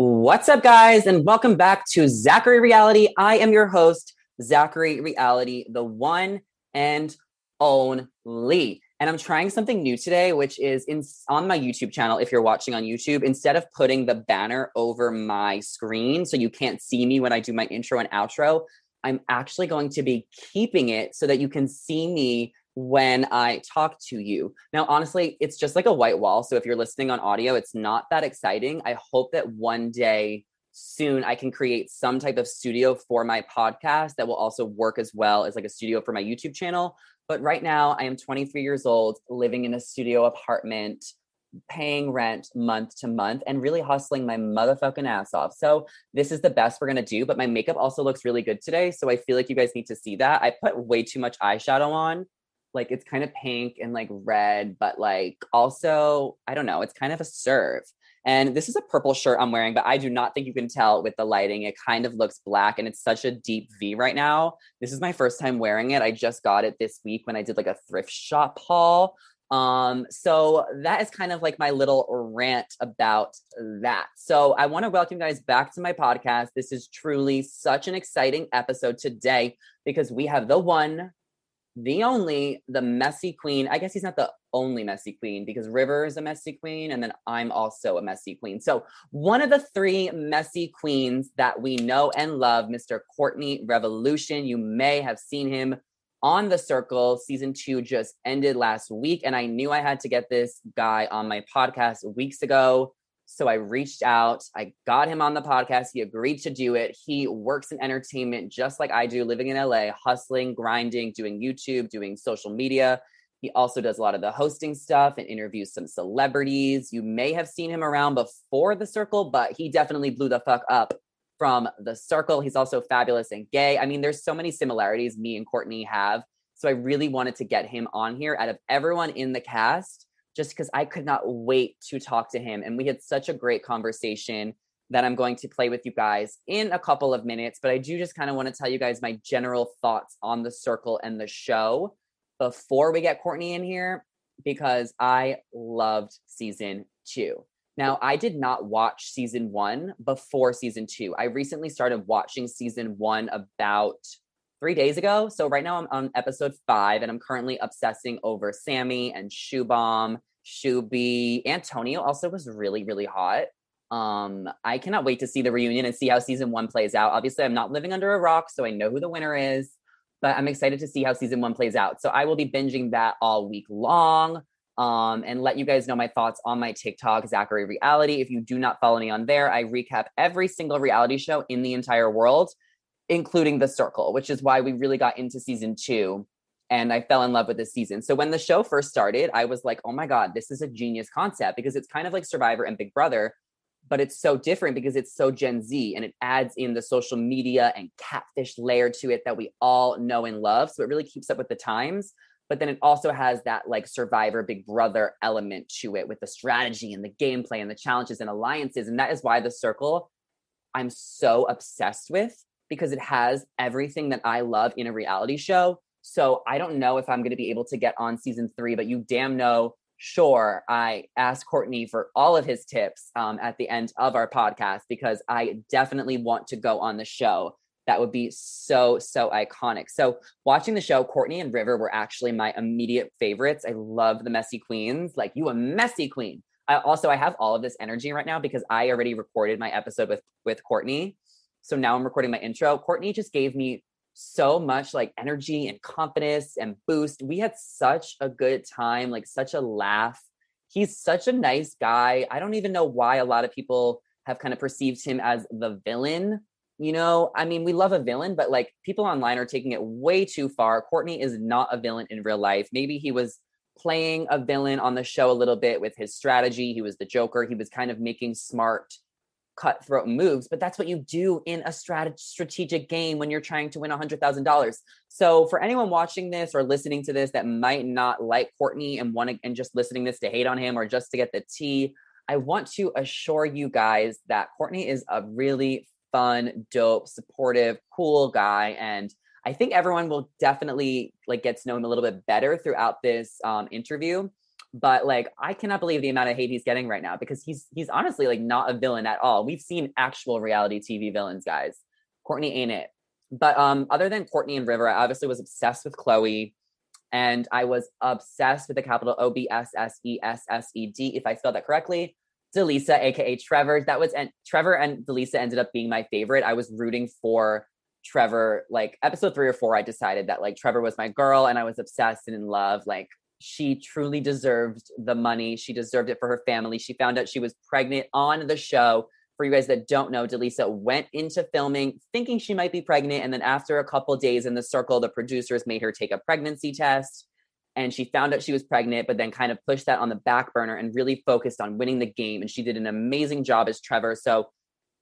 What's up, guys, and welcome back to Zachary Reality. I am your host, Zachary Reality, the one and only. And I'm trying something new today, which is in, on my YouTube channel. If you're watching on YouTube, instead of putting the banner over my screen so you can't see me when I do my intro and outro, I'm actually going to be keeping it so that you can see me when I talk to you. Now, honestly, it's just like a white wall. So if you're listening on audio, it's not that exciting. I hope that one day soon I can create some type of studio for my podcast that will also work as well as like a studio for my YouTube channel. But right now, I am 23 years old, living in a studio apartment, paying rent month to month, and really hustling my motherfucking ass off. So, this is the best we're gonna do. But my makeup also looks really good today. So, I feel like you guys need to see that. I put way too much eyeshadow on like it's kind of pink and like red, but like also, I don't know, it's kind of a serve. And this is a purple shirt I'm wearing, but I do not think you can tell with the lighting. It kind of looks black and it's such a deep V right now. This is my first time wearing it. I just got it this week when I did like a thrift shop haul. Um, so that is kind of like my little rant about that. So I want to welcome you guys back to my podcast. This is truly such an exciting episode today because we have the one, the only, the messy queen. I guess he's not the only messy queen because River is a messy queen, and then I'm also a messy queen. So, one of the three messy queens that we know and love, Mr. Courtney Revolution. You may have seen him on The Circle. Season two just ended last week, and I knew I had to get this guy on my podcast weeks ago. So I reached out, I got him on the podcast. He agreed to do it. He works in entertainment just like I do, living in LA, hustling, grinding, doing YouTube, doing social media. He also does a lot of the hosting stuff and interviews some celebrities. You may have seen him around before The Circle, but he definitely blew the fuck up from The Circle. He's also fabulous and gay. I mean, there's so many similarities me and Courtney have. So I really wanted to get him on here out of everyone in the cast just because I could not wait to talk to him. And we had such a great conversation that I'm going to play with you guys in a couple of minutes. But I do just kind of want to tell you guys my general thoughts on the circle and the show before we get Courtney in here, because I loved season two. Now, I did not watch season one before season two. I recently started watching season one about three days ago. So right now I'm on episode five and I'm currently obsessing over Sammy and Shubham, Shuby. Antonio also was really, really hot. Um, I cannot wait to see the reunion and see how season one plays out. Obviously, I'm not living under a rock, so I know who the winner is, but I'm excited to see how season one plays out. So I will be binging that all week long. Um, and let you guys know my thoughts on my TikTok, Zachary Reality. If you do not follow me on there, I recap every single reality show in the entire world including The Circle, which is why we really got into season two. And I fell in love with this season. So when the show first started, I was like, oh my God, this is a genius concept because it's kind of like Survivor and Big Brother, but it's so different because it's so Gen Z and it adds in the social media and catfish layer to it that we all know and love. So it really keeps up with the times. But then it also has that like Survivor Big Brother element to it with the strategy and the gameplay and the challenges and alliances. And that is why The Circle I'm so obsessed with because it has everything that I love in a reality show. So I don't know if I'm going to be able to get on season three, but you damn know, sure, I asked Courtney for all of his tips um, at the end of our podcast because I definitely want to go on the show. That would be so, so iconic. So, watching the show, Courtney and River were actually my immediate favorites. I love the messy queens. Like, you a messy queen. I also I have all of this energy right now because I already recorded my episode with with Courtney. So now I'm recording my intro. Courtney just gave me so much like energy and confidence and boost. We had such a good time, like such a laugh. He's such a nice guy. I don't even know why a lot of people have kind of perceived him as the villain. You know, I mean, we love a villain, but like people online are taking it way too far. Courtney is not a villain in real life. Maybe he was playing a villain on the show a little bit with his strategy. He was the Joker. He was kind of making smart cutthroat moves, but that's what you do in a strat- strategic game when you're trying to win $100,000. So for anyone watching this or listening to this that might not like Courtney and want to, and just listening this to hate on him or just to get the tea, I want to assure you guys that Courtney is a really fun, dope, supportive, cool guy. And I think everyone will definitely like get to know him a little bit better throughout this um, interview. But like, I cannot believe the amount of hate he's getting right now because he's he's honestly like not a villain at all. We've seen actual reality TV villains, guys. Courtney ain't it. But um, other than Courtney and River, I obviously was obsessed with Chloe. and I was obsessed with the capital O B S S E S S E D, if I spelled that correctly. DeLeesa, aka Trevor. That was and Trevor and DeLeesa ended up being my favorite. I was rooting for Trevor. Like episode three or four, I decided that like Trevor was my girl, and I was obsessed and in love. Like she truly deserved the money. She deserved it for her family. She found out she was pregnant on the show. For you guys that don't know, DeLeesa went into filming thinking she might be pregnant. And then after a couple days in the circle, the producers made her take a pregnancy test. And she found out she was pregnant, but then kind of pushed that on the back burner and really focused on winning the game. And she did an amazing job as Trevor. So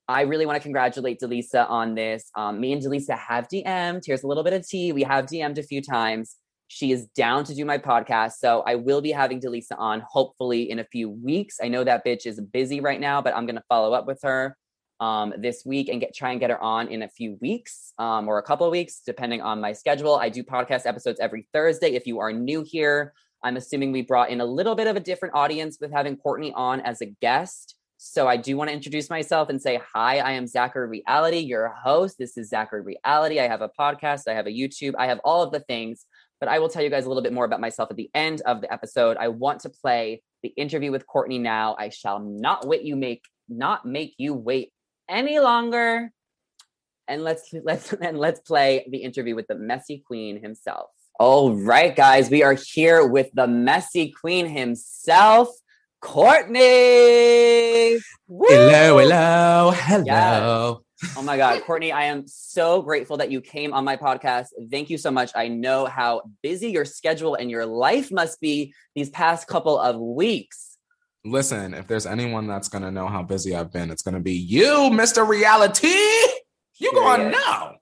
I really want to congratulate DeLeesa on this. Um, me and DeLeesa have DM'd. Here's a little bit of tea. We have DM'd a few times. She is down to do my podcast. So I will be having DeLeesa on hopefully in a few weeks. I know that bitch is busy right now, but I'm going to follow up with her um, this week and get try and get her on in a few weeks um, or a couple of weeks, depending on my schedule. I do podcast episodes every Thursday. If you are new here, I'm assuming we brought in a little bit of a different audience with having Courtney on as a guest. So I do want to introduce myself and say, hi, I am Zachary Reality, your host. This is Zachary Reality. I have a podcast, I have a YouTube, I have all of the things but I will tell you guys a little bit more about myself at the end of the episode. I want to play the interview with Courtney now. I shall not wait you make not make you wait any longer. And let's let's and let's play the interview with the messy queen himself. All right, guys, we are here with the messy queen himself, Courtney. Woo! Hello, hello, hello. Yes. Oh my God, Courtney, I am so grateful that you came on my podcast. Thank you so much. I know how busy your schedule and your life must be these past couple of weeks. Listen, if there's anyone that's going to know how busy I've been, it's going to be you, Mr. Reality. You going to know.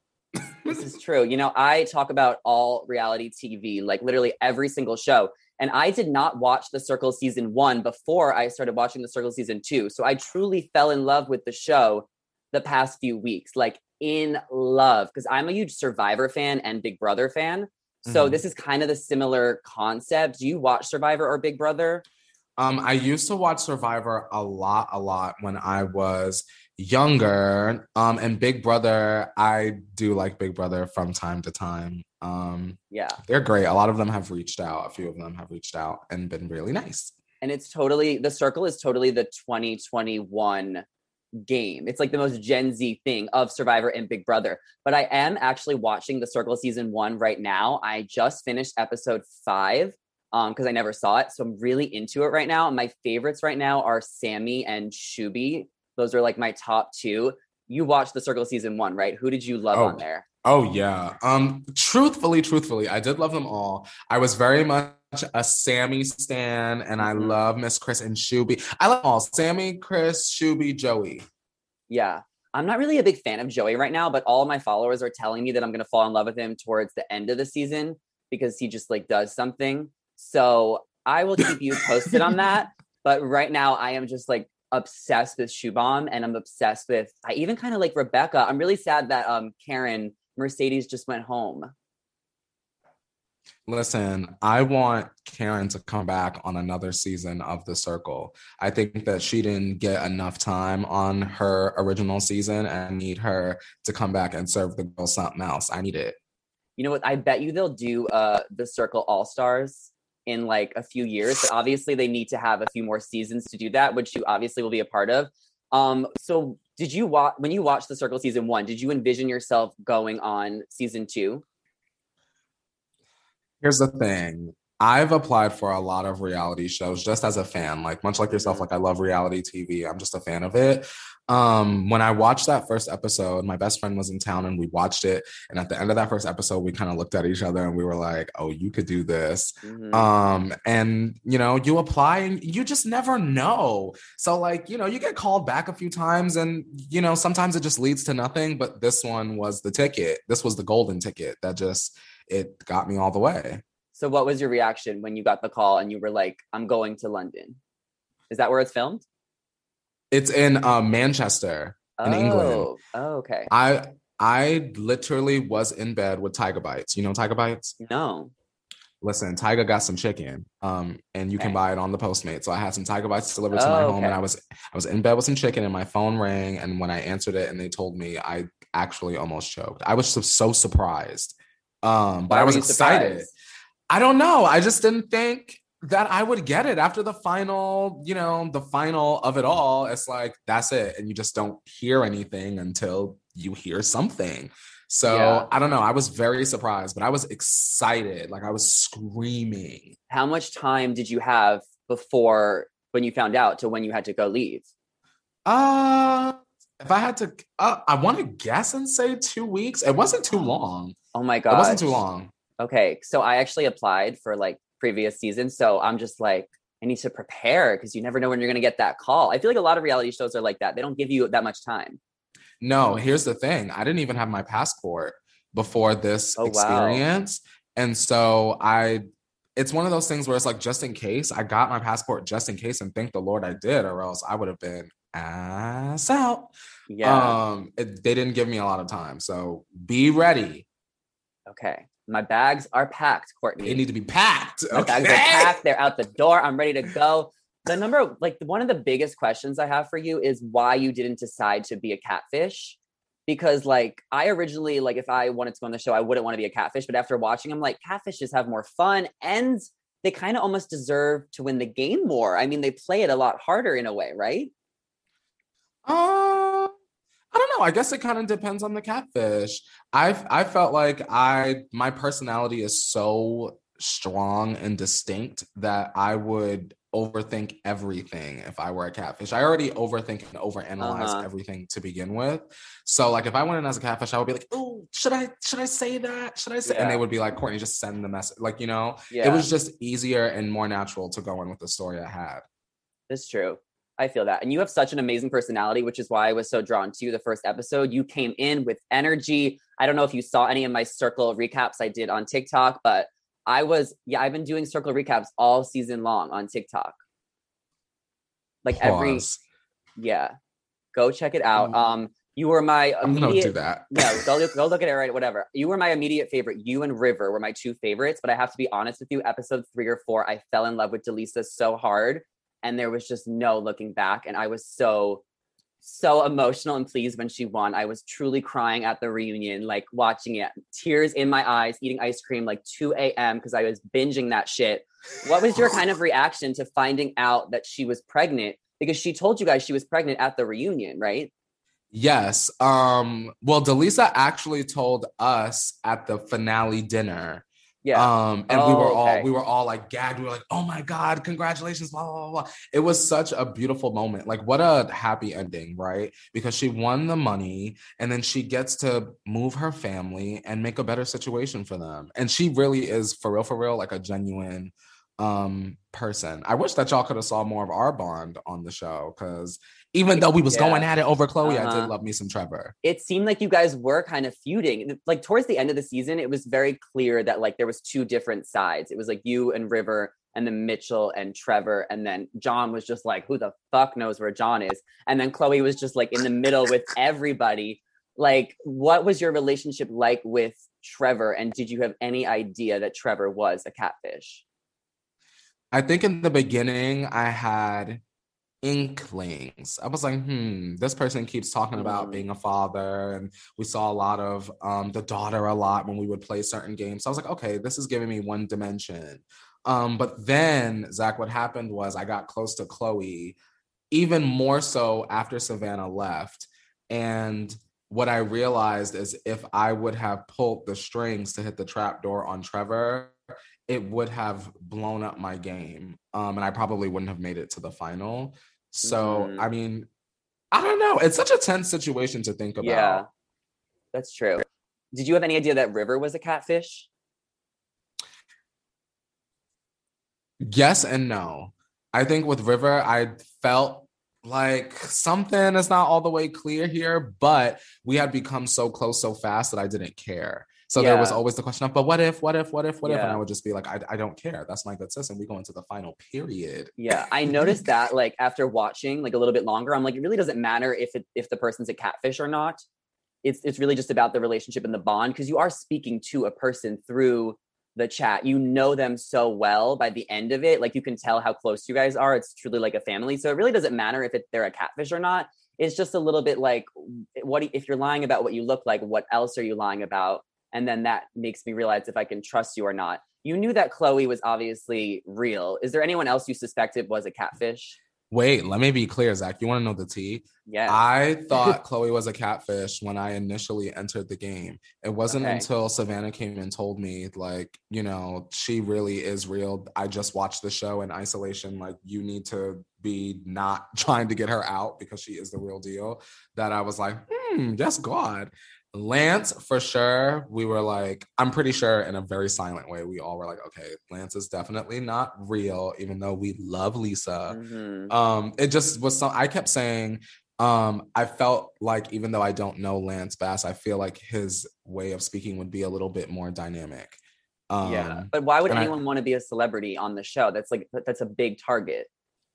this is true. You know, I talk about all reality TV, like literally every single show. And I did not watch The Circle season one before I started watching The Circle season two. So I truly fell in love with the show the past few weeks, like in love, because I'm a huge Survivor fan and Big Brother fan. So mm-hmm. this is kind of the similar concept. Do you watch Survivor or Big Brother? Um, I used to watch Survivor a lot, a lot when I was younger. Um, and Big Brother, I do like Big Brother from time to time. Um, yeah, they're great. A lot of them have reached out. A few of them have reached out and been really nice. And it's totally the circle is totally the 2021 game. It's like the most Gen Z thing of Survivor and Big Brother. But I am actually watching The Circle season one right now. I just finished episode five because um, I never saw it. So I'm really into it right now. And my favorites right now are Sammy and Shuby. Those are like my top two. You watched The Circle season one, right? Who did you love oh. on there? Oh yeah. Um truthfully, truthfully, I did love them all. I was very much a Sammy stan and I mm-hmm. love Miss Chris and Shuby. I love all Sammy, Chris, Shuby, Joey. Yeah. I'm not really a big fan of Joey right now, but all my followers are telling me that I'm going to fall in love with him towards the end of the season because he just like does something. So I will keep you posted on that. But right now, I am just like obsessed with Shubham and I'm obsessed with, I even kind of like Rebecca. I'm really sad that um Karyn Mercedes just went home. Listen, I want Karyn to come back on another season of The Circle. I think that she didn't get enough time on her original season and need her to come back and serve the girl something else. I need it. You know what? I bet you they'll do uh The Circle All Stars in like a few years, but obviously they need to have a few more seasons to do that, which you obviously will be a part of. Um, so did you watch when you watched The Circle season one, did you envision yourself going on season two? Here's the thing. I've applied for a lot of reality shows just as a fan, like much like yourself, like I love reality TV. I'm just a fan of it. Um, when I watched that first episode, my best friend was in town and we watched it. And at the end of that first episode, we kind of looked at each other and we were like, oh, you could do this. Mm-hmm. Um, and you know, you apply and you just never know. So, like, you know, you get called back a few times and you know, sometimes it just leads to nothing. But this one was the ticket. This was the golden ticket that just it got me all the way. So, what was your reaction when you got the call and you were like, I'm going to London? Is that where it's filmed? It's in uh, Manchester, in oh. England. Oh, okay. I I literally was in bed with Tyga Bites. You know Tyga Bites? No. listen, Tyga got some chicken, um, and you Okay. can buy it on the Postmate. So I had some Tyga bites delivered to Oh, my home, and. I was I was in bed with some chicken, and my phone rang, and when I answered it, and they told me, I actually almost choked. I was so, so surprised, um, but Why I was excited. surprised? I don't know. I just didn't think that I would get it after the final, you know, the final of it all. It's like that's it. And you just don't hear anything until you hear something. So Yeah. I don't know. I was very surprised, but I was excited. Like I was screaming. How much time did you have before when you found out to when you had to go leave? Uh if I had to uh, I want to guess and say two weeks. It wasn't too long. Oh my god. It wasn't too long. Okay. So I actually applied for like previous seasons. So I'm just like, I need to prepare because you never know when you're gonna get that call. I feel like a lot of reality shows are like that. They don't give you that much time. No, here's the thing. I didn't even have my passport before this Oh, wow. experience. And so I it's one of those things where it's like just in case I got my passport just in case and thank the Lord I did or else I would have been ass out. Yeah. Um it, they didn't give me a lot of time. So be ready. Okay. My bags are packed, Courtney. They need to be packed. My bags are packed. They're out the door. I'm ready to go. The number, like one of the biggest questions I have for you is why you didn't decide to be a catfish. Because like I originally, like if I wanted to go on the show, I wouldn't want to be a catfish. But after watching them, like catfishes have more fun and they kind of almost deserve to win the game more. I mean, they play it a lot harder in a way, right? Uh, I don't know. I guess it kind of depends on the catfish. I've I felt like I my personality is so strong and distinct that I would overthink everything if I were a catfish. I already overthink and overanalyze Uh-huh. everything to begin with. So like if I went in as a catfish, I would be like, oh, should I should I say that? Should I say? And they would be like, Courtney, just send the message. Like you know, Yeah, it was just easier and more natural to go in with the story I had. It's true. I feel that. And you have such an amazing personality, which is why I was so drawn to you the first episode. You came in with energy. I don't know if you saw any of my circle recaps I did on TikTok, but I was, yeah, I've been doing circle recaps all season long on TikTok. Like every, yeah. Go check it out. Mm. Um, you were my I'm gonna do immediate, that. yeah, go look, go look at it right. Whatever. You were my immediate favorite. You and River were my two favorites. But I have to be honest with you. Episode three or four, I fell in love with DeLeesa so hard, and there was just no looking back. And I was so, so emotional and pleased when she won. I was truly crying at the reunion, like watching it, tears in my eyes, eating ice cream like 2 a.m. because I was binging that shit. What was your kind of reaction to finding out that she was pregnant? Because she told you guys she was pregnant at the reunion, right? Yes. Um, well, DeLeesa actually told us at the finale dinner. Yeah. Um, and we were Oh, all okay. we were all like gagged. We were like, oh my God, congratulations, blah, blah, blah, blah. It was such a beautiful moment. Like, what a happy ending, right? Because she won the money and then she gets to move her family and make a better situation for them. And she really is for real, for real, like a genuine um person. I wish that y'all could have saw more of our bond on the show because even though we was Yeah. going at it over Chloe, I Uh-huh. did love me some Trevor. it seemed like you guys were kind of feuding. Like towards the end of the season, it was very clear that like there was two different sides. It was like you and River, and then Mitchell and Trevor, and then John was just like, who the fuck knows where John is? And then Chloe was just like in the middle with everybody. Like, what was your relationship like with Trevor? And did you have any idea that Trevor was a catfish? I think in the beginning I had inklings. I was like, hmm, this person keeps talking about Mm. being a father, and we saw a lot of um, the daughter a lot when we would play certain games. So I was like, okay, this is giving me one dimension. Um, but then, Zach, what happened was I got close to Chloe, even more so after Savannah left. And what I realized is if I would have pulled the strings to hit the trap door on Trevor, it would have blown up my game. Um, and I probably wouldn't have made it to the final. So, Mhm. I mean, I don't know. It's such a tense situation to think about. Yeah, that's true. Did you have any idea that River was a catfish? Yes and no. I think with River, I felt like something is not all the way clear here, but we had become so close so fast that I didn't care. So there was always the question of, but what if, what if, what if, what if? And I would just be like, I, I don't care. That's my good sis. And we go into the final period. Yeah, I noticed that like after watching like a little bit longer, I'm like, it really doesn't matter if it if the person's a catfish or not. It's it's really just about the relationship and the bond because you are speaking to a person through the chat. You know them so well by the end of it. Like you can tell how close you guys are. It's truly like a family. So it really doesn't matter if it, they're a catfish or not. It's just a little bit like what if you're lying about what you look like, what else are you lying about? And then that makes me realize if I can trust you or not. You knew that Chloe was obviously real. Is there anyone else you suspected was a catfish? Wait, let me be clear, Zach. You want to know the tea? Yeah. I thought Chloe was a catfish when I initially entered the game. It wasn't Okay. until Savannah came and told me, like, you know, she really is real. I just watched the show in isolation. Like, you need to be not trying to get her out because she is the real deal. That I was like, hmm, yes, God. Lance, for sure, we were like, I'm pretty sure in a very silent way, we all were like, okay, Lance is definitely not real, even though we love Lisa Mhm. um it just was some i kept saying um i felt like even though i don't know lance bass i feel like his way of speaking would be a little bit more dynamic um yeah. But why would and I- anyone want to be a celebrity on the show? That's like that's a big target.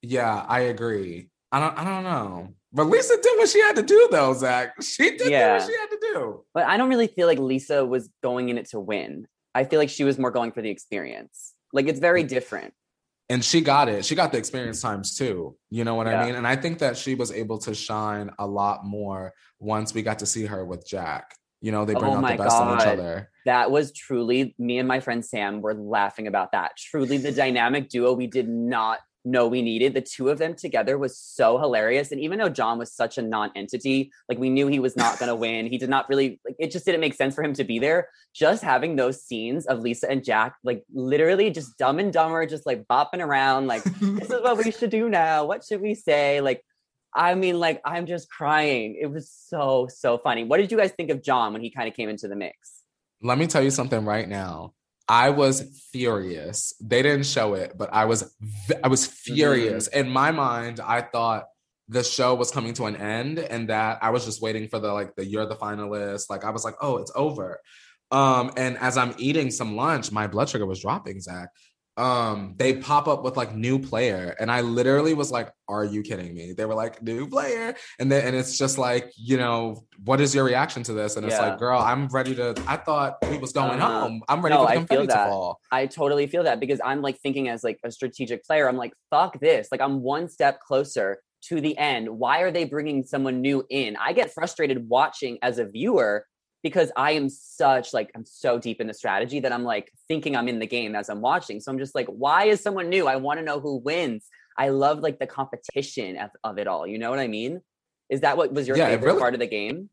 yeah i agree i don't i don't know but lisa did what she had to do though zach she did Yeah. what she had to do But I don't really feel like Lisa was going in it to win. I feel like she was more going for the experience. Like it's very different. and she got it she got the experience times too you know what Yeah. i mean and i think that she was able to shine a lot more once we got to see her with jack you know they bring Oh out the best in each other That was truly me and my friend Sam were laughing about that. Truly the dynamic duo we did not know we needed. The two of them together was so hilarious. And even though John was such a non-entity, like we knew he was not going to win. He did not really like it just didn't make sense for him to be there. Just having those scenes of Lisa and Jack like literally just dumb and dumber just like bopping around like this is what we should do now. What should we say? Like, I mean, like, I'm just crying. It was so, so funny. What did you guys think of John when he kind of came into the mix? let me tell you something right now. I was furious. They didn't show it, but I was I was furious. In my mind, I thought the show was coming to an end and that I was just waiting for the like the you're the finalist. Like I was like, "Oh, it's over." Um and as I'm eating some lunch, my blood sugar was dropping, Zach. Um they pop up with like new player and I literally was like, "Are you kidding me?" They were like, "New player." And then and it's just like, you know, what is your reaction to this? And it's like, girl, I'm ready to. I thought we was going Uh-huh. home. I'm ready No, for the I feel confetti to fall. I totally feel that because I'm like thinking as like a strategic player, I'm like, fuck this. Like, I'm one step closer to the end. Why are they bringing someone new in? I get frustrated watching as a viewer because I am such like I'm so deep in the strategy that I'm like thinking I'm in the game as I'm watching. So I'm just like, why is someone new? I want to know who wins. I love like the competition of, of it all. You know what I mean? Is that what was your Yeah, favorite really- part of the game?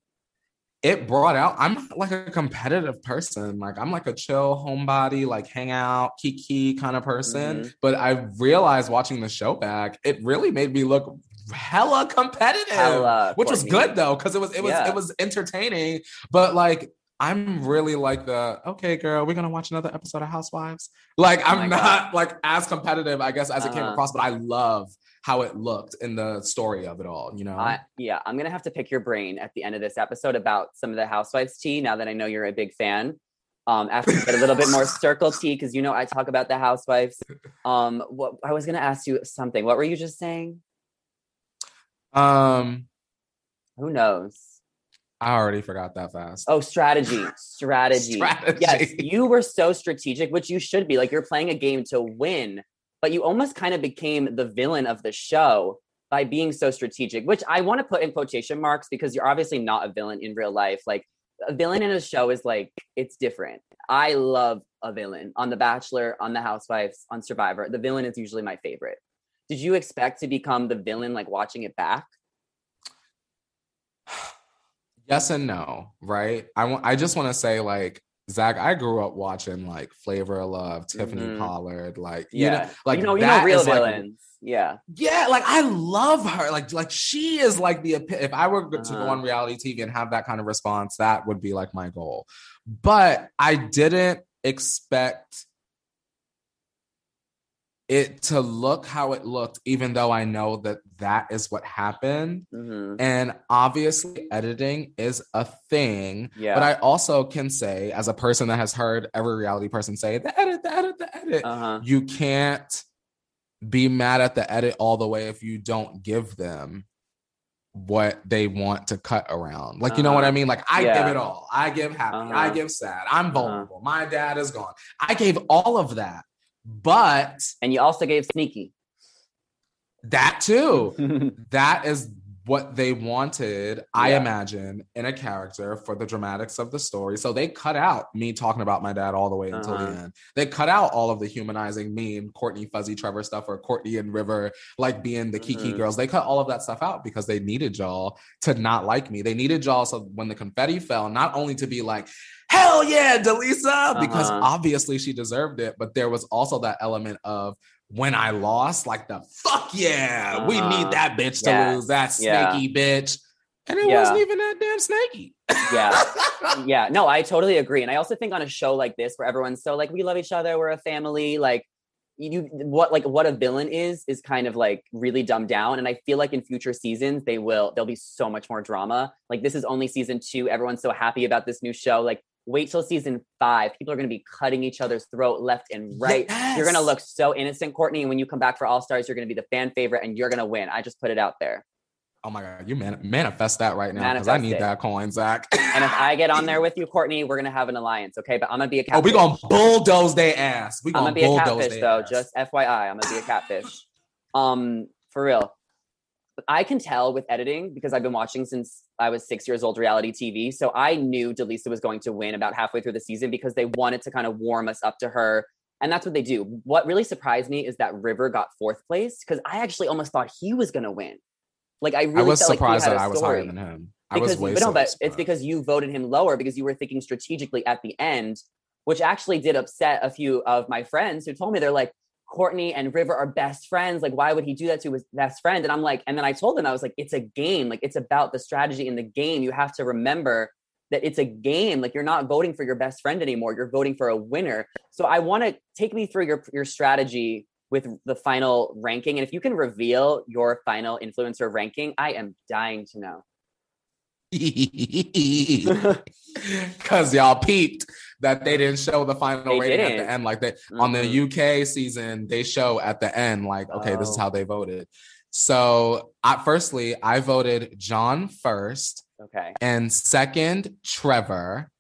It brought out. I'm not like a competitive person. Like I'm like a chill homebody, like hang out, kiki kind of person. Mhm. But I realized watching the show back, it really made me look hella competitive. Hella, which was good though because it was it was Yeah. it was entertaining but like i'm really like the okay girl we're gonna watch another episode of housewives like Oh i'm not like as competitive i guess as it came Uh-huh. across but i love how it looked in the story of it all you know yeah, I'm gonna have to pick your brain at the end of this episode about some of the Housewives tea. Now that I know you're a big fan, um, after we get a little bit more circle tea because you know I talk about the Housewives. Um, what I was gonna ask you something. What were you just saying? Um Who knows? i already forgot that fast Oh, strategy, strategy. Strategy. Yes, you were so strategic, which you should be. Like you're playing a game to win, but you almost kind of became the villain of the show by being so strategic, which I want to put in quotation marks because you're obviously not a villain in real life. Like a villain in a show is like it's different. I love a villain on The Bachelor, on The Housewives, on Survivor. The villain is usually my favorite. Did you expect to become the villain like watching it back? yes and no right i want i just want to say like Zach, I grew up watching like Flavor of Love, Tiffany Mhm. Pollard, like you know, like you know, you that know real is, like, villains. yeah, Yeah, like I love her. Like, like she is like the if I were to go Uh-huh. on reality TV and have that kind of response, that would be like my goal. But I didn't expect it to look how it looked, even though I know that that is what happened. Mhm. And obviously, editing is a thing. yeah. But I also can say, as a person that has heard every reality person say, the edit, the edit, the edit, uh huh. you can't be mad at the edit all the way if you don't give them what they want to cut around. Like, you know what I Uh-huh. mean? Like, I Yeah. give it all. I give happy. I Uh-huh. give sad. I'm vulnerable. My dad is gone. I gave all of that. But And you also gave sneaky. that too, that is what they wanted, I imagine, in a character for the dramatics of the story. So they cut out me talking about my dad all the way until the Uh-huh. end. They cut out all of the humanizing me and Courtney Fuzzy Trevor stuff or Courtney and River like being the Kiki Mhm. girls. They cut all of that stuff out because they needed y'all to not like me. They needed y'all so when the confetti fell, not only to be like, hell yeah, DeLeesa, because Uh-huh. obviously she deserved it, but there was also that element of when I lost, like the fuck yeah, we Uh-huh. need that bitch to Yes. lose, that Yeah. snaky bitch. And it Yeah. wasn't even that damn snaky. Yeah. yeah no i totally agree and i also think on a show like this where everyone's so like we love each other we're a family like you what like what a villain is is kind of like really dumbed down and i feel like in future seasons they will there'll be so much more drama like this is only season two everyone's so happy about this new show like wait till season five people are going to be cutting each other's throat left and right you're going to look so innocent courtney and when you come back for all stars you're going to be the fan favorite and you're going to win i just put it out there Oh my god, you man- manifest that right now because I need it. that coin, Zach. and if i get on there with you courtney we're going to have an alliance okay but i'm going to be a oh, we catfish. gonna bulldoze their ass. We I'm gonna gonna be a bulldoze catfish though. ass. Just FYI, I'm gonna be a catfish. um, for real. I can tell with editing because I've been watching since I was six years old reality TV. So I knew DeLeesa was going to win about halfway through the season because they wanted to kind of warm us up to her. And that's what they do. What really surprised me is that River got fourth place because I actually almost thought he was going to win. Like I really I was felt surprised like that I was higher than him. I because was but no, but it's because you voted him lower because you were thinking strategically at the end, which actually did upset a few of my friends who told me they're like, Courtney and River are best friends. Like, why would he do that to his best friend? And I'm like, and then I told him, I was like, it's a game. Like, it's about the strategy in the game. You have to remember that it's a game. Like, you're not voting for your best friend anymore. You're voting for a winner. So I want to take me through your your strategy with the final ranking. And if you can reveal your final influencer ranking, I am dying to know. Because y'all peeped that they didn't show the final They rating at didn't. the end. Like they on Mhm. the UK season, they show at the end, like, okay, this is Oh. how they voted. So I firstly, I voted John first, Okay. and second, Trevor,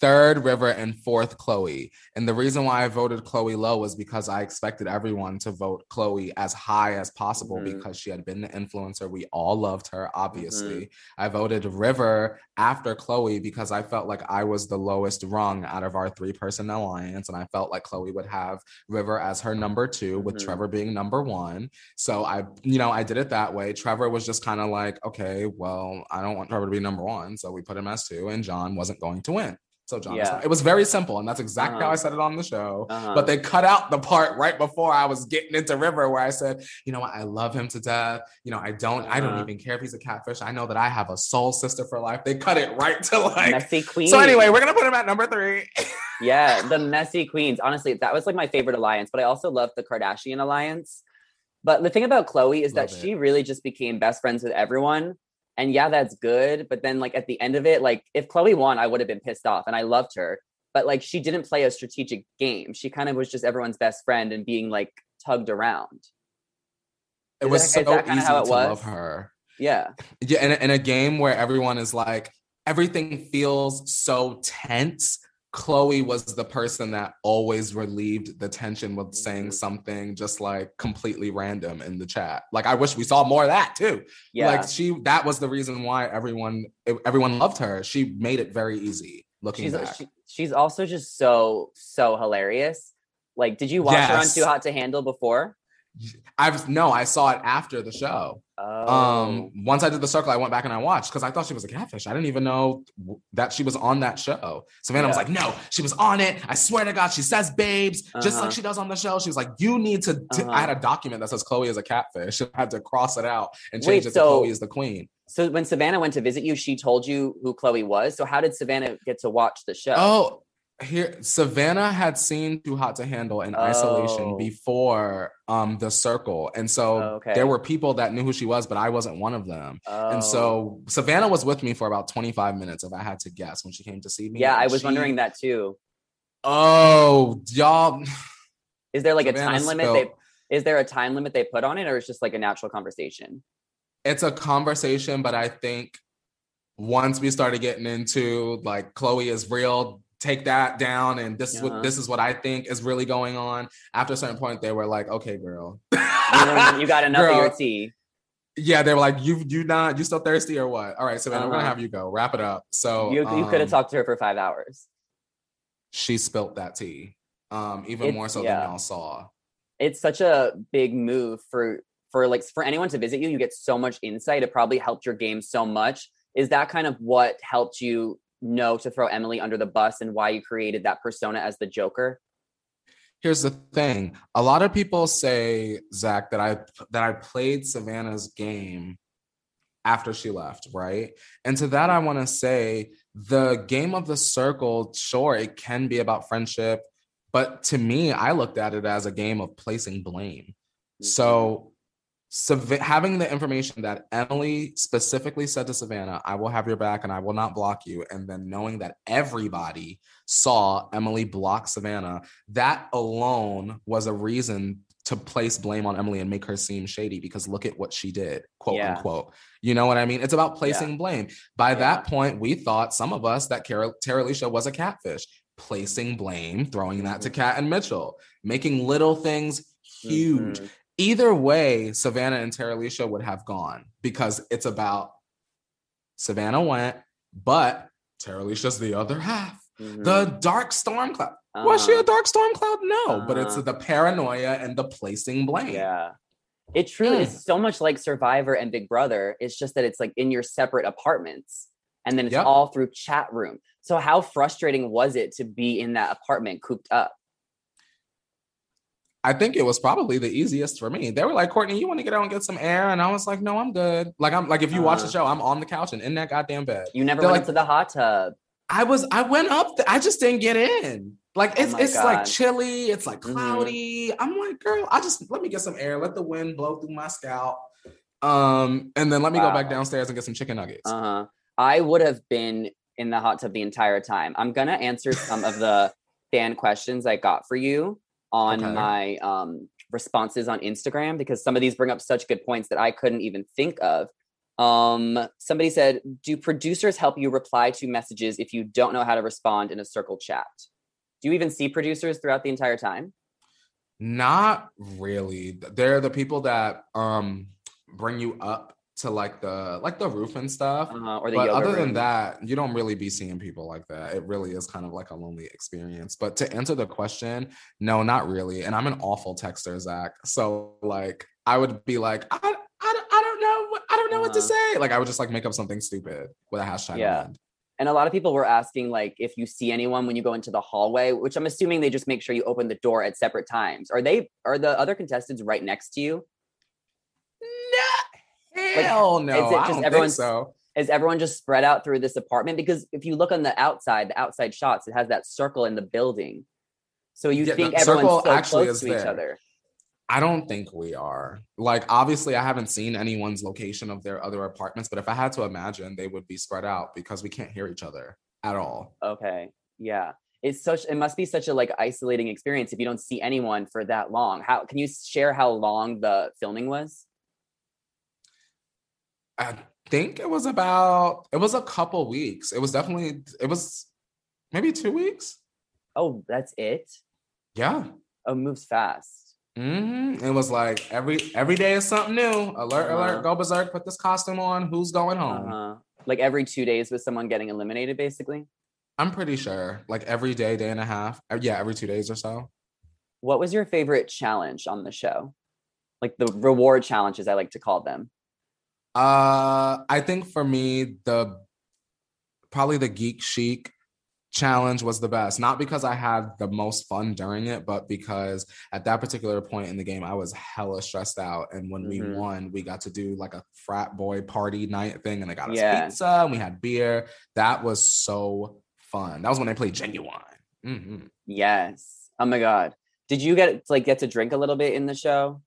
third, River, and fourth, Chloe. And the reason why I voted Chloe low was because I expected everyone to vote Chloe as high as possible Mhm. because she had been the influencer. We all loved her, Mm-hmm. obviously. I voted River after Chloe because I felt like I was the lowest rung out of our three person alliance. And I felt like Chloe would have River as her number 2 with Mhm. Trevor being number one. So I, you know, I did it that way. Trevor was just kind of like, okay, well, I don't want Trevor to be number one. So we put him as two, and John wasn't going to win. So John, Yeah. it was very simple. And that's exactly how Uh-huh. I said it on the show. Uh-huh. But they cut out the part right before I was getting into River where I said, you know what, I love him to death. You know, I don't, I don't Uh-huh. even care if he's a catfish. I know that I have a soul sister for life. They cut it right to like. messy queen. So anyway, we're gonna put him at number three. yeah, the messy queens. Honestly, that was like my favorite alliance, but I also love the Kardashian alliance. But the thing about Chloe is that it. she really just became best friends with everyone. And yeah, that's good. But then, like, at the end of it, like, if Chloe won, I would have been pissed off and I loved her. But like, she didn't play a strategic game. She kind of was just everyone's best friend and being like tugged around. It Is was that- so is that kinda easy how it to was? love her. Yeah. Yeah, in a, in a game where everyone is like, everything feels so tense. Chloe was the person that always relieved the tension with saying Mhm. something just like completely random in the chat. Like I wish we saw more of that too. Yeah. Like she that was the reason why everyone everyone loved her. She made it very easy looking she's back. she, she's also just so so hilarious. Like, did you watch her on Too Hot to Handle before? I've no, I saw it after the show. Oh, Um, once I did the circle, I went back and I watched because I thought she was a catfish. I didn't even know that she was on that show. Savannah was like, "No, she was on it. I swear to God, she says babes just Uh-huh. like she does on the show." She was like, "You need to." I had a document that says Chloe is a catfish. I had to cross it out and change Wait, it to Chloe is the queen. so when Savannah went to visit you, she told you who Chloe was. So how did Savannah get to watch the show? Oh, here Savannah had seen Too Hot to Handle in isolation Oh. before um the circle, and so Oh, okay. there were people that knew who she was, but I wasn't one of them. Oh. And so Savannah was with me for about 25 minutes, if I had to guess, when she came to see me. yeah, I was she- wondering that too. Oh, y'all. Is there like a Savannah time limit? spilled- They is there a time limit they put on it, or it's just like a natural conversation? it's a conversation, but I think once we started getting into like Chloe is real, take that down, and this is what Uh-huh. this is what I think is really going on. After a certain point, they were like, "Okay, girl, You, know, you got enough of your tea. yeah." They were like, "You you not you still thirsty or what?" All right, so then we're gonna Uh-huh. have you go wrap it up. So You, you could have um, talked to her for five hours. She spilt that tea, um, even It's- more so yeah. than y'all saw. It's such a big move for for like for anyone to visit you. You get so much insight. It probably helped your game so much. Is that kind of what helped you know to throw Emily under the bus and why you created that persona as the Joker? here's the thing. A lot of people say zach that i that i played savannah's game after she left right? And to that i want to say the game of the circle sure it can be about friendship but to me i looked at it as a game of placing blame. Mm-hmm. So Sav- having the information that Emily specifically said to Savannah, I will have your back and I will not block you. And then knowing that everybody saw Emily block Savannah, that alone was a reason to place blame on Emily and make her seem shady because look at what she did, quote Yeah. unquote. You know what I mean? It's about placing blame. By Yeah. that point, we thought some of us that Cara- Terilisha was a catfish, placing blame, throwing that to Mhm. Kat and Mitchell, making little things huge Mhm. Either way, Savannah and Terilisha would have gone because it's about Savannah went, but Terilisha's the other half. Mhm. The dark storm cloud. Was she Uh-huh. a dark storm cloud? No, but it's Uh-huh. the paranoia and the placing blame. Yeah. It truly Mm. is so much like Survivor and Big Brother. It's just that it's like in your separate apartments and then it's Yep. all through chat room. So how frustrating was it to be in that apartment cooped up? I think it was probably the easiest for me. They were like, Courtney, you want to get out and get some air? And I was like, no, I'm good. Like I'm like if you watch the Uh-huh. show, I'm on the couch and in that goddamn bed. You never They're went like- into the hot tub. I was I went up. th- I just didn't get in. Like Oh it's my it's like chilly. It's like Mhm. cloudy. I'm like, girl, I just let me get some air. Let the wind blow through my scalp. Um, and then let me go back downstairs and get some chicken nuggets. Uh-huh. I would have been in the hot tub the entire time. I'm gonna answer some of the fan questions I got for you on Okay. my um, responses on Instagram because some of these bring up such good points that I couldn't even think of. Um, somebody said, "Do producers help you reply to messages if you don't know how to respond in a circle chat? Do you even see producers throughout the entire time?" Not really. They're the people that um bring you up to like the like the roof and stuff. Uh, or the but other than that, you don't really be seeing people like that. It really is kind of like a lonely experience. But to answer the question, no, not really. And I'm an awful texter, Zach. So like, I would be like, I, I, I don't know, I don't know what to Uh-huh. say. Like, I would just like make up something stupid with a hashtag. Yeah. And a lot of people were asking, like, if you see anyone when you go into the hallway, which I'm assuming they just make sure you open the door at separate times. Are they? Are the other contestants right next to you? Hell no. is it I just don't think so. Is everyone just spread out through this apartment? Because if you look on the outside, the outside shots, it has that circle in the building. So you Yeah, think everyone's so actually close is to each there. other. I don't think we are. Like, obviously, I haven't seen anyone's location of their other apartments, but if I had to imagine, they would be spread out because we can't hear each other at all. Okay. Yeah. It's such it must be such a like isolating experience if you don't see anyone for that long. How can you share how long the filming was? I think it was about, it was a couple weeks. It was definitely, it was maybe two weeks. Oh, that's it? Yeah. Oh, it moves fast. hmm It was like every every day is something new. Alert, Uh-huh. alert, go berserk, put this costume on. Who's going home? Uh-huh. Like every two days with someone getting eliminated, basically. I'm pretty sure. Like every day, day and a half. Uh, Yeah, every two days or so. What was your favorite challenge on the show? Like the reward challenges, I like to call them. Uh, I think for me, the probably the geek chic challenge was the best. Not because I had the most fun during it, but because at that particular point in the game, I was hella stressed out. And when Mhm. we won, we got to do like a frat boy party night thing, and they got us Yeah. pizza and we had beer. That was so fun. That was when I played genuine. Mhm. Yes. Oh my god. Did you get like get to drink a little bit in the show?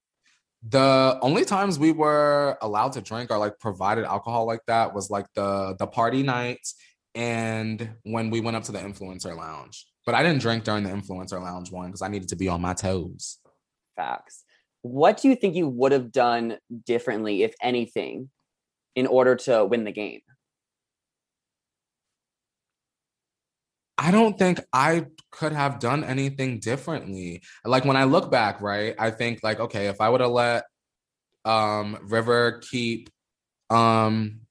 The only times we were allowed to drink or like provided alcohol like that was like the the party nights and when we went up to the influencer lounge. But I didn't drink during the influencer lounge one because I needed to be on my toes. Facts. What do you think you would have done differently, if anything, in order to win the game? I don't think I could have done anything differently. Like when I look back, right? I think like, okay, if I would have let um River keep um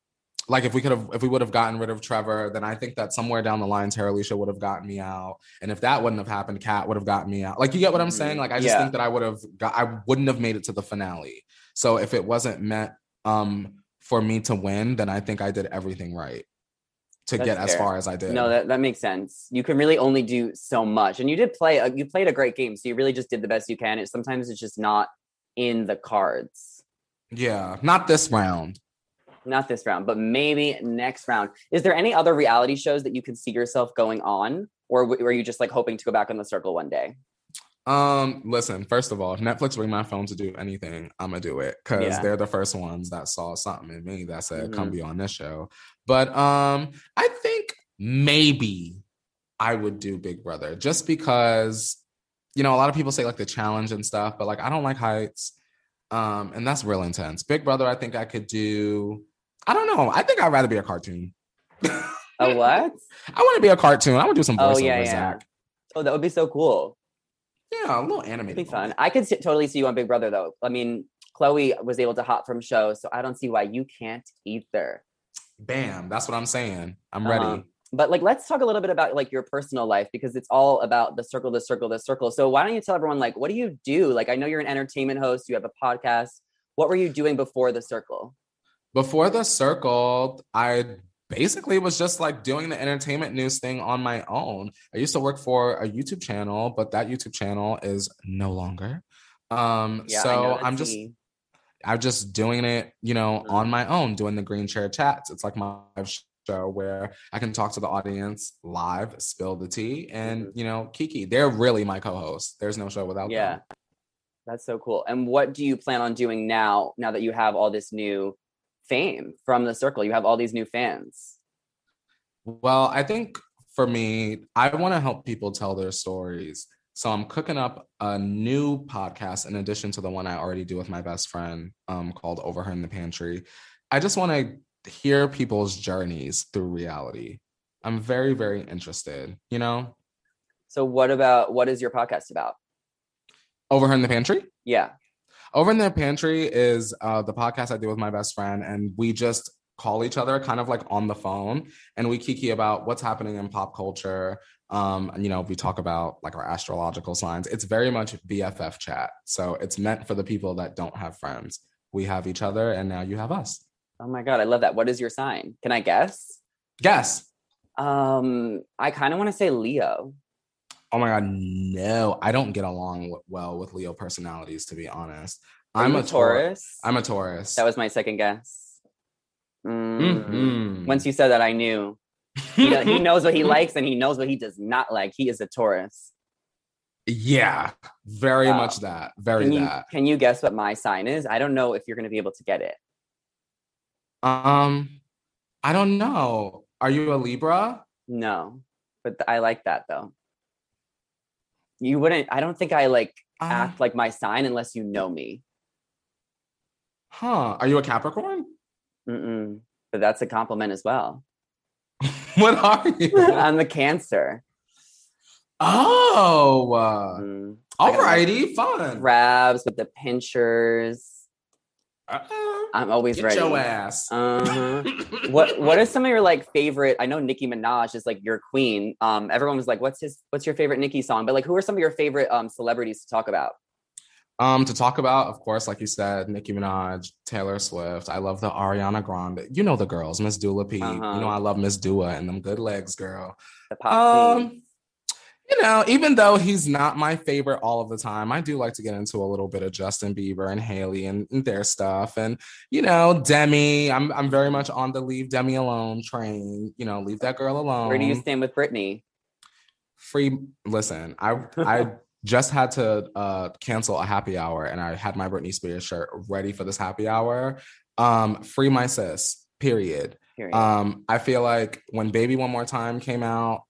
like if we could have if we would have gotten rid of Trevor, then I think that somewhere down the line Terilisha would have gotten me out. And if that wouldn't have happened, Kat would have gotten me out. Like you get what I'm saying? Mhm. Like I just Yeah. think that I would have got I wouldn't have made it to the finale. So if it wasn't meant um for me to win, then I think I did everything right to That's get as far as I did. No, that, that makes sense. You can really only do so much. And you did play, a, you played a great game. So you really just did the best you can. It sometimes it's just not in the cards. yeah, not this round. Not this round, but maybe next round. Is there any other reality shows that you can see yourself going on? Or w- were you just like hoping to go back in the circle one day? Um, listen, first of all, if Netflix bring my phone to do anything, I'm gonna do it because Yeah. they're the first ones that saw something in me that said, come Mhm. be on this show. But um, I think maybe I would do Big Brother just because you know, a lot of people say like the challenge and stuff, but like I don't like heights. Um, and that's real intense. Big Brother, I think I could do. I don't know. I think I'd rather be a cartoon. A what? I want to be a cartoon. I want to do some Oh, voiceover, yeah, yeah. Zach. Oh, that would be so cool. Yeah, a little It'd animated. be fun. I could totally see you on Big Brother though. I mean, Chloe was able to hop from show, so I don't see why you can't either. Bam. That's what I'm saying. I'm Uh-huh. ready. But like, let's talk a little bit about like your personal life because it's all about the circle, the circle, the circle. So why don't you tell everyone like, what do you do? Like, I know you're an entertainment host. You have a podcast. What were you doing before the circle? Before the circle, I basically was just like doing the entertainment news thing on my own. I used to work for a YouTube channel, but that YouTube channel is no longer. Um, Yeah, so I'm just. I'm just doing it, you know, on my own, doing the green chair chats. It's like my show where I can talk to the audience live, spill the tea, and Mhm. you know, Kiki, they're really my co-hosts. There's no show without Yeah, them. Yeah. That's so cool. And what do you plan on doing now? Now that you have all this new fame from the circle, you have all these new fans. Well, I think for me, I want to help people tell their stories. So I'm cooking up a new podcast in addition to the one I already do with my best friend um, called Over Her in the Pantry. I just want to hear people's journeys through reality. I'm very, very interested, you know? So what about what is your podcast about? Over Her in the Pantry? Yeah. Over in the Pantry is uh, the podcast I do with my best friend, and we just call each other kind of like on the phone and we kiki about what's happening in pop culture. Um, and, you know, we talk about like our astrological signs. It's very much BFF chat. So it's meant for the people that don't have friends. We have each other, and now you have us. Oh my god, I love that. What is your sign? Can I guess? Guess. Um, I kind of want to say Leo. Oh my God, no, I don't get along well with Leo personalities, to be honest. Are I'm a Taurus. Taurus. I'm a Taurus. That was my second guess. Mm. Mhm. Once you said that, I knew. He, he knows what he likes and he knows what he does not like. He is a Taurus. Yeah, very Wow. much that. Very Can you, that. can you guess what my sign is? I don't know if you're going to be able to get it. Um, I don't know. Are you a Libra? No, but th- I like that though. You wouldn't, I don't think I like Um, act like my sign unless you know me. huh. Are you a Capricorn? Mm-mm. But that's a compliment as well. what are you? I'm a Cancer. oh, uh, Mm. Got alrighty, fun. Grabs with the pinchers. Uh-uh. I'm always Get ready. your ass. Uh-huh. what What are some of your like favorite? I know Nicki Minaj is like your queen. Um, everyone was like, "What's his? What's your favorite Nicki song?" But like, who are some of your favorite um celebrities to talk about? Um, to talk about, of course, like you said, Nicki Minaj, Taylor Swift. I love the Ariana Grande. You know the girls, Miss Dua Lipa. Uh-huh. You know I love Miss Dua and them good legs, girl. The pop. Um, you know, even though he's not my favorite all of the time, I do like to get into a little bit of Justin Bieber and Hailey and, and their stuff. And you know, Demi, I'm I'm very much on the leave Demi alone train. You know, leave that girl alone. Where do you stand with Britney? Free. Listen, I I just had to uh cancel a happy hour, and I had my Britney Spears shirt ready for this happy hour. Um, free my sis. Period. Period. Um, I feel like when Baby One More Time came out,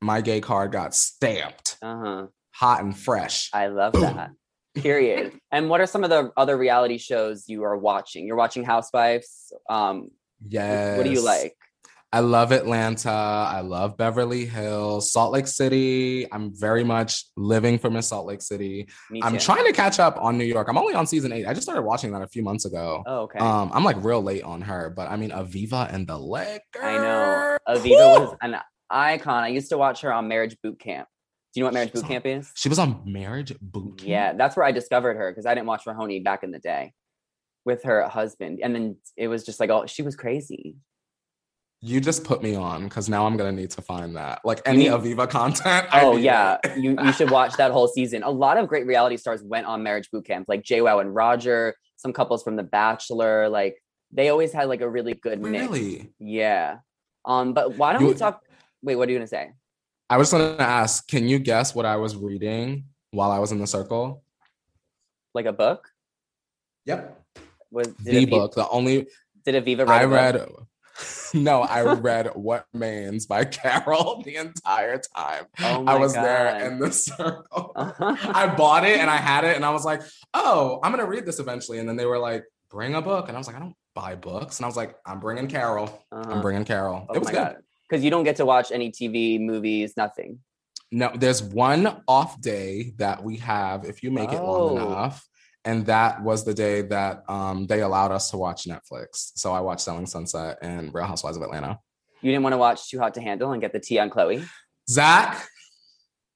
my gay card got stamped uh huh. hot and fresh. I love that. Period. and what are some of the other reality shows you are watching? You're watching Housewives. Um, yes. what do you like? I love Atlanta. I love Beverly Hills, Salt Lake City. I'm very much living for Miss Salt Lake City. I'm trying to catch up on New York. I'm only on season eight. I just started watching that a few months ago. Oh, okay. Um, I'm like real late on her, but I mean Aviva and the Liquor. I know. Aviva Woo! was an icon. I used to watch her on Marriage Boot Camp. Do you know what Marriage Boot Camp is? She was on Marriage Boot Camp. Yeah, that's where I discovered her because I didn't watch Mahoney back in the day with her husband. And then it was just like, oh, she was crazy. You just put me on because now I'm gonna need to find that. Like any Aviva content. I Oh yeah, you you should watch that whole season. A lot of great reality stars went on marriage boot camp, like JWoww and Roger. Some couples from The Bachelor, like they always had like a really good mix. Really? Yeah. Um, but why don't we talk? Wait, what are you gonna say? I was gonna ask, can you guess what I was reading while I was in the circle? Like a book? Yep. Was did The Aviva, book. The only Did Aviva write I a book? No, I read What Remains by Carole the entire time. Oh I was there in the circle. Uh-huh. I bought it and I had it and I was like, oh, I'm gonna read this eventually. And then they were like, bring a book. And I was like, I don't buy books. And I was like, I'm bringing Carole. Uh-huh. I'm bringing Carole. Oh it was good. Because you don't get to watch any TV, movies, nothing. No, there's one off day that we have if you make it long Oh. enough. And that was the day that um, they allowed us to watch Netflix. So I watched Selling Sunset and Real Housewives of Atlanta. You didn't want to watch Too Hot to Handle and get the tea on Chloe. Zach,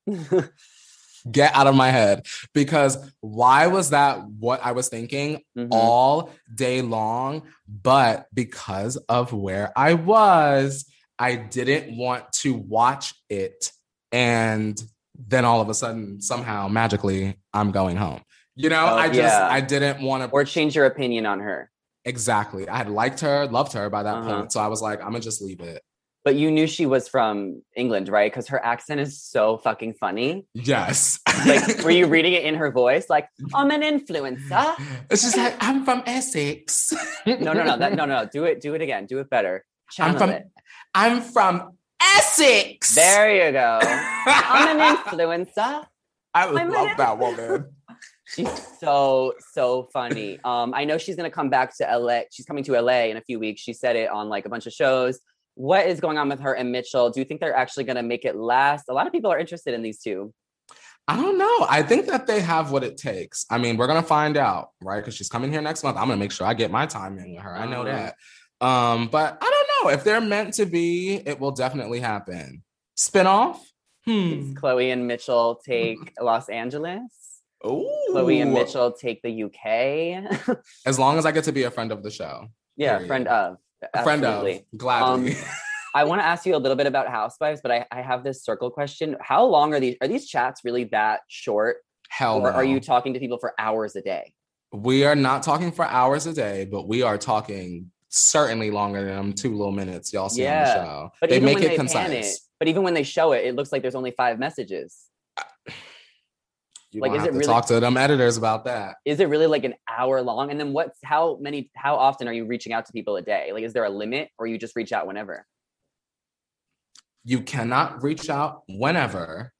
get out of my head. Because why was that what I was thinking Mhm. all day long? But because of where I was, I didn't want to watch it. And then all of a sudden, somehow, magically, I'm going home. You know, Oh, I just, yeah. I didn't want to. or change your opinion on her. Exactly. I had liked her, loved her by that Uh-huh. point. So I was like, I'm going to just leave it. But you knew she was from England, right? Because her accent is so fucking funny. Yes. Like, were you reading it in her voice? Like, I'm an influencer. It's just like, I'm from Essex. No, no, no, that, no, no. Do it, do it again. Do it better. I'm from it. I'm from Essex. There you go. I'm an influencer. I love that woman. She's so so funny. Um, I know she's gonna come back to LA. She's coming to LA in a few weeks. She said it on like a bunch of shows. What is going on with her and Mitchell? Do you think they're actually gonna make it last? A lot of people are interested in these two. I don't know. I think that they have what it takes. I mean, we're gonna find out, right? Because she's coming here next month. I'm gonna make sure I get my time in with her. I know Uh-huh. that. Um, but I don't know if they're meant to be. It will definitely happen. Spinoff. Hmm. Chloe and Mitchell take Los Angeles. Ooh. Chloe and Mitchell take the UK. As long as I get to be a friend of the show. yeah, Period. friend of. A friend of. Gladly. Um, I want to ask you a little bit about Housewives, but I, I have this circle question. How long are these? Are these chats really that short, Hell or are you talking to people for hours a day? We are not talking for hours a day, but we are talking certainly longer than them two little minutes y'all see on Yeah. the show. But they even make when it they concise. pan it, but even when they show it, it looks like there's only five messages. You Like, is it to really- talk to them editors about that. Is it really like an hour long? And then what's how many? How often are you reaching out to people a day? Like, is there a limit, or you just reach out whenever? You cannot reach out whenever,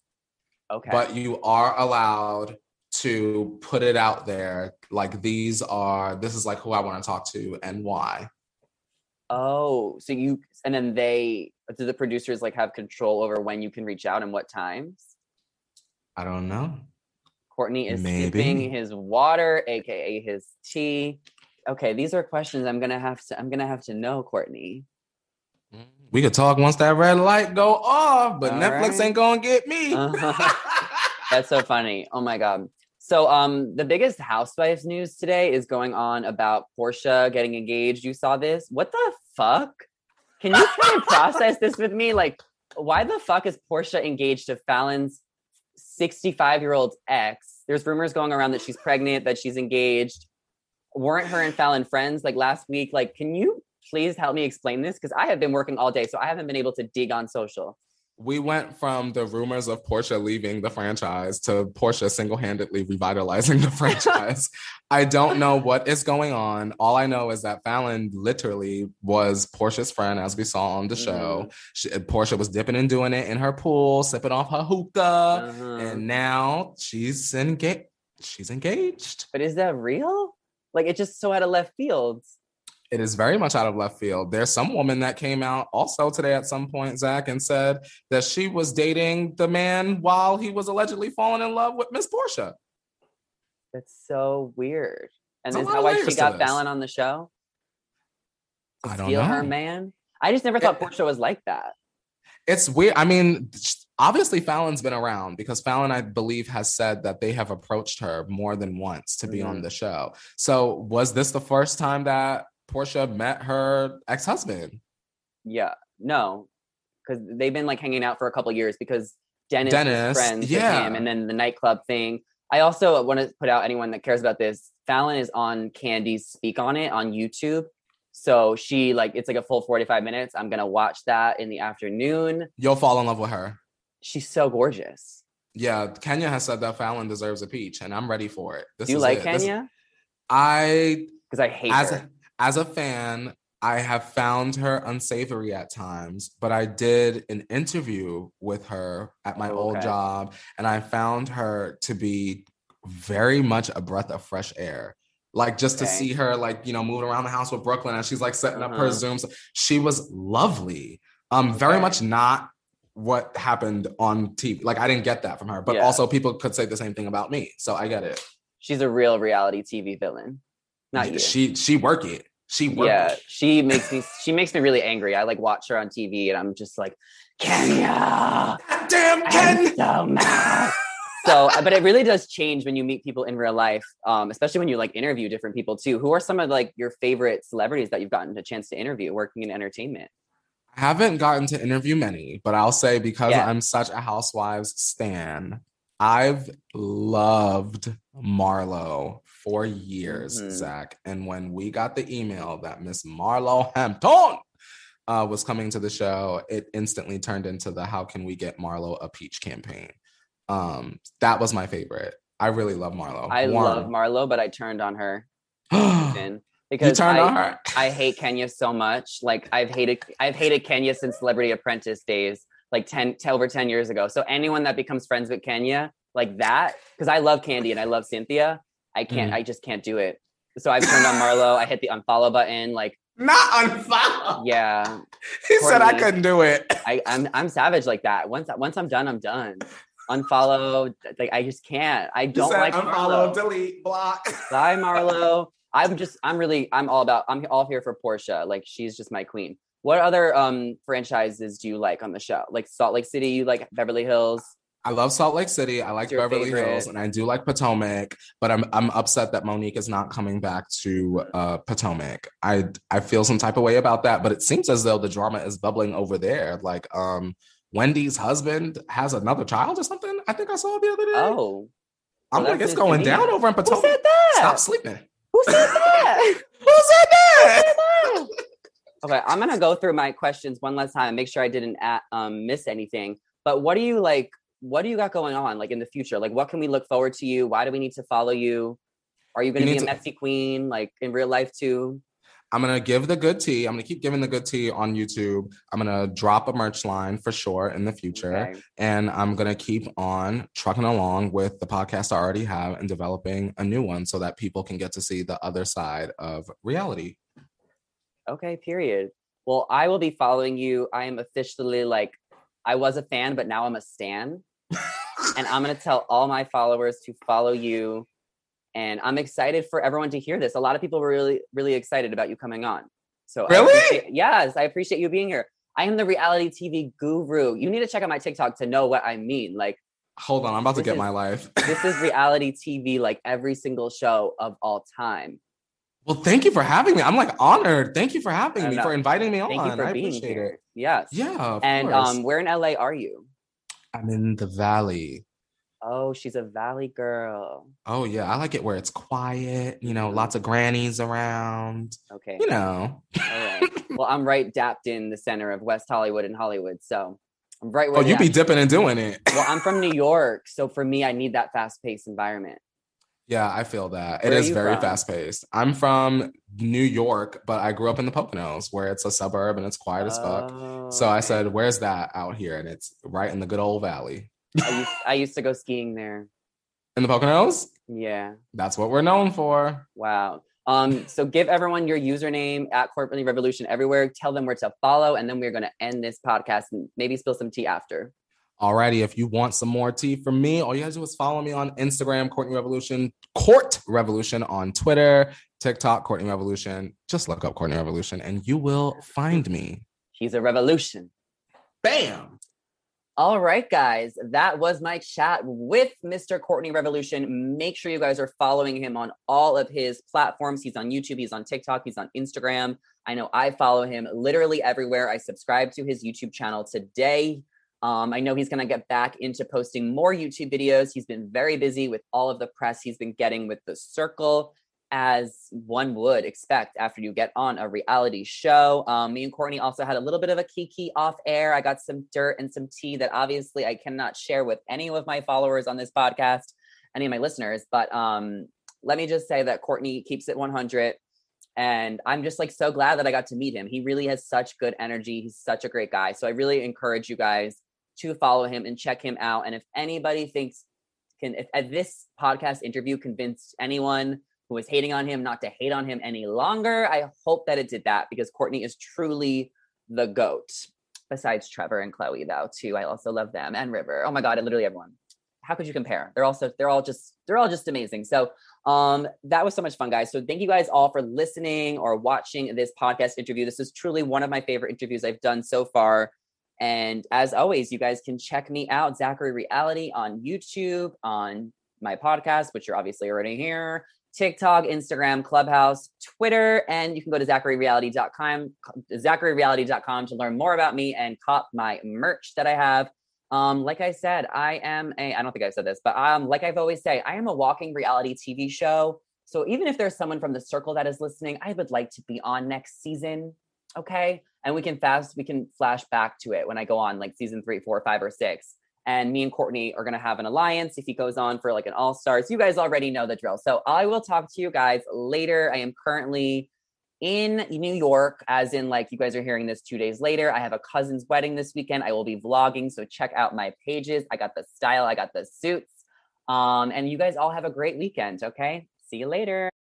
Okay. but you are allowed to put it out there. Like these are this is like who I want to talk to and why. oh, so you and then they do the producers like have control over when you can reach out and what times? I don't know. Courtney is Maybe. sipping his water, aka his tea. Okay, these are questions I'm gonna have to. I'm gonna have to know, Courtney. We could talk once that red light go off, but All Netflix right. ain't gonna get me. Uh-huh. That's so funny. Oh my god. So um the biggest housewives news today is going on about Porsha getting engaged. You saw this? What the fuck? Can you try and process this with me? Like, why the fuck is Porsha engaged to Falynn's 65-year-old ex? There's rumors going around that she's pregnant, that she's engaged. Weren't her and Falynn friends like last week? Like, can you please help me explain this? Because I have been working all day, so I haven't been able to dig on social. We went from the rumors of Porsha leaving the franchise to Porsha single-handedly revitalizing the franchise. I don't know what is going on. All I know is that Falynn literally was Porsha's friend, as we saw on the show. She, Porsha was dipping and doing it in her pool, sipping off her hookah, Uh-huh. and now she's engaged. she's engaged. But is that real? Like it just so out of left field. It is very much out of left field. There's some woman that came out also today at some point, Zach, and said that she was dating the man while he was allegedly falling in love with Miss Porsha. That's so weird. And is that why she got. Falynn on the show? To I don't steal her man? I just never thought Porsha was like that. It's weird. I mean, obviously Falynn's been around because Falynn, I believe, has said that they have approached her more than once to be on Mhm. the show. So was this the first time that Porsha met her ex-husband? Yeah. No. Because they've been like hanging out for a couple years because Dennis, Dennis, friends yeah. with him and then the nightclub thing. I also want to put out anyone that cares about this. Falynn is on Kandi's Speak on It on YouTube. So she like it's like a full 45 minutes. I'm gonna watch that in the afternoon. You'll fall in love with her. She's so gorgeous. Yeah, Kenya has said that Falynn deserves a peach, and I'm ready for it. This Do you is like it. This- Kenya? I Because I hate as her. As a fan, I have found her unsavory at times, but I did an interview with her at my Oh, old job, and I found her to be very much a breath of fresh air. Like just to see her, like you know, moving around the house with Brooklyn, and she's like setting up her Uh-huh. zooms. She was lovely. Um, very much not what happened on TV. Like I didn't get that from her, but Yeah. also people could say the same thing about me, so I get it. She's a real reality TV villain. Not you. She she work it. She work yeah, it. she makes me she makes me really angry. I like watch her on TV and I'm just like, Kenya, Damn, Ken. so mad. so, uh, but it really does change when you meet people in real life, um, especially when you like interview different people too. Who are some of like your favorite celebrities that you've gotten a chance to interview working in entertainment? I haven't gotten to interview many, but I'll say because Yeah. I'm such a Housewives stan, I've loved Marlo for years, Mhm. Zach. And when we got the email that Miss Marlo Hampton uh, was coming to the show, it instantly turned into the "How can we get Marlo a peach?" campaign. Um, that was my favorite. I really love Marlo. I love Marlo, but I turned on her you because turned I, on her. I hate Kenya so much. Like I've hated I've hated Kenya since Celebrity Apprentice days, like 10 t- over 10 years ago. So anyone that becomes friends with Kenya like that, because I love Kandi and I love Cynthia, I can't, Mhm. I just can't do it. So I've turned on Marlo. I hit the unfollow button. Like, Not unfollow. yeah, He said I couldn't do it. I, I'm I'm savage like that. Once once I'm done, I'm done. Unfollow. Like I just can't. I don't said like unfollow, Marlo. delete, block. Bye, Marlo. I'm just, I'm really, I'm all about, I'm all here for Porsha. Like she's just my queen. What other um franchises do you like on the show? Like Salt Lake City, you like Beverly Hills? I love Salt Lake City. I like Beverly favorite? Hills, and I do like Potomac. But I'm I'm upset that Monique is not coming back to uh, Potomac. I I feel some type of way about that. But it seems as though the drama is bubbling over there. Like um, Wendy's husband has another child or something. I think I saw it the other day. Oh, I'm well, like, it's going down over in who Potomac. said that? Stop sleeping. Who said that? Who said that? okay, I'm gonna go through my questions one last time and make sure I didn't at, um, miss anything. But what do you like? What do you got going on like in the future? Like, what can we look forward to you? Why do we need to follow you? Are you gonna be a to- messy queen like in real life too? I'm gonna give the good tea. I'm gonna keep giving the good tea on YouTube. I'm gonna drop a merch line for sure in the future. Okay. and I'm gonna keep on trucking along with the podcast I already have and developing a new one so that people can get to see the other side of reality. Okay, period. Well, I will be following you. I am officially like, I was a fan, but now I'm a stan. And I'm going to tell all my followers to follow you. And I'm excited for everyone to hear this. A lot of people were really, really excited about you coming on. So, I Really? appreciate- yes, I appreciate you being here. I am the reality TV guru. You need to check out my TikTok to know what I mean. Like, Hold on, I'm about to get is- my life. this is reality TV, like every single show of all time. well, thank you for having me. I'm like honored. Thank you for having me no. for inviting me on. Thank you for I being appreciate here. it. Yes. Yeah, And um, where in LA are you? I'm in the valley. Oh, she's a Valley girl. Oh yeah, I like it where it's quiet. You know, mm-hmm. lots of grannies around. Okay. You know. All right. Well, I'm right dapped in the center of West Hollywood and Hollywood. So I'm right where Oh, you be dipping and doing it. Well, I'm from New York. So for me, I need that fast paced environment. Yeah, I feel that. Where it is very from? fast paced. I'm from New York, but I grew up in the Poconos where it's a suburb and it's quiet as fuck. Oh, So I said, Where's that out here? And it's right in the good old valley. I used, I used to go skiing there. In the Poconos? Yeah. That's what we're known for. Wow. Um, so give everyone your username at Courtney Revolution everywhere. Tell them where to follow, and then we're going to end this podcast and maybe spill some tea after. Alrighty, if you want some more tea from me, all you have to do is follow me on Instagram, Courtney Revolution, Court Revolution on Twitter, TikTok, Courtney Revolution. Just look up Courtney Revolution and you will find me. She's a revolution. Bam. All right, guys, that was my chat with Mr. Courtney Revolution. Make sure you guys are following him on all of his platforms. He's on YouTube, he's on TikTok, he's on Instagram. I know I follow him literally everywhere. I subscribe to his YouTube channel today. Um, I know he's going to get back into posting more YouTube videos. He's been very busy with all of the press he's been getting with The Circle as one would expect after you get on a reality show. Um, me and Courtney also had a little bit of a kiki off air. I got some dirt and some tea that obviously I cannot share with any of my followers on this podcast, any of my listeners. But um, let me just say that Courtney keeps it 100. And I'm just like so glad that I got to meet him. He really has such good energy. He's such a great guy. So I really encourage you guys to follow him and check him out. And if anybody thinks can if, if this podcast interview convinced anyone who was hating on him not to hate on him any longer. I hope that it did that because Courtney is truly the goat. Besides Trevor and Chloe, though, too. I also love them and River. Oh my god, literally everyone. How could you compare? They're also they're all just they're all just amazing. So um that was so much fun, guys. So thank you guys all for listening or watching this podcast interview. This is truly one of my favorite interviews I've done so far. And as always, you guys can check me out, Zachary Reality, on YouTube, on my podcast, which you're obviously already here, TikTok, Instagram, Clubhouse, Twitter, and you can go to zacharyreality.com, zacharyreality.com to learn more about me and cop my merch that I have. Um, like I said, I am a, I don't think I've said this, but um, like I've always say, I am a walking reality TV show. So even if there's someone from the circle that is listening, I would like to be on next season. Okay. And we can fast, we can flash back to it when I go on like season three, four, five, or six and me and Courtney are going to have an alliance if he goes on for like an all stars. You guys already know the drill. So I will talk to you guys later. I am currently in New York, as in like you guys are hearing this two days later. I have a cousin's wedding this weekend. I will be vlogging. So check out my pages. I got the style, I got the suits. Um, and you guys all have a great weekend. Okay. See you later.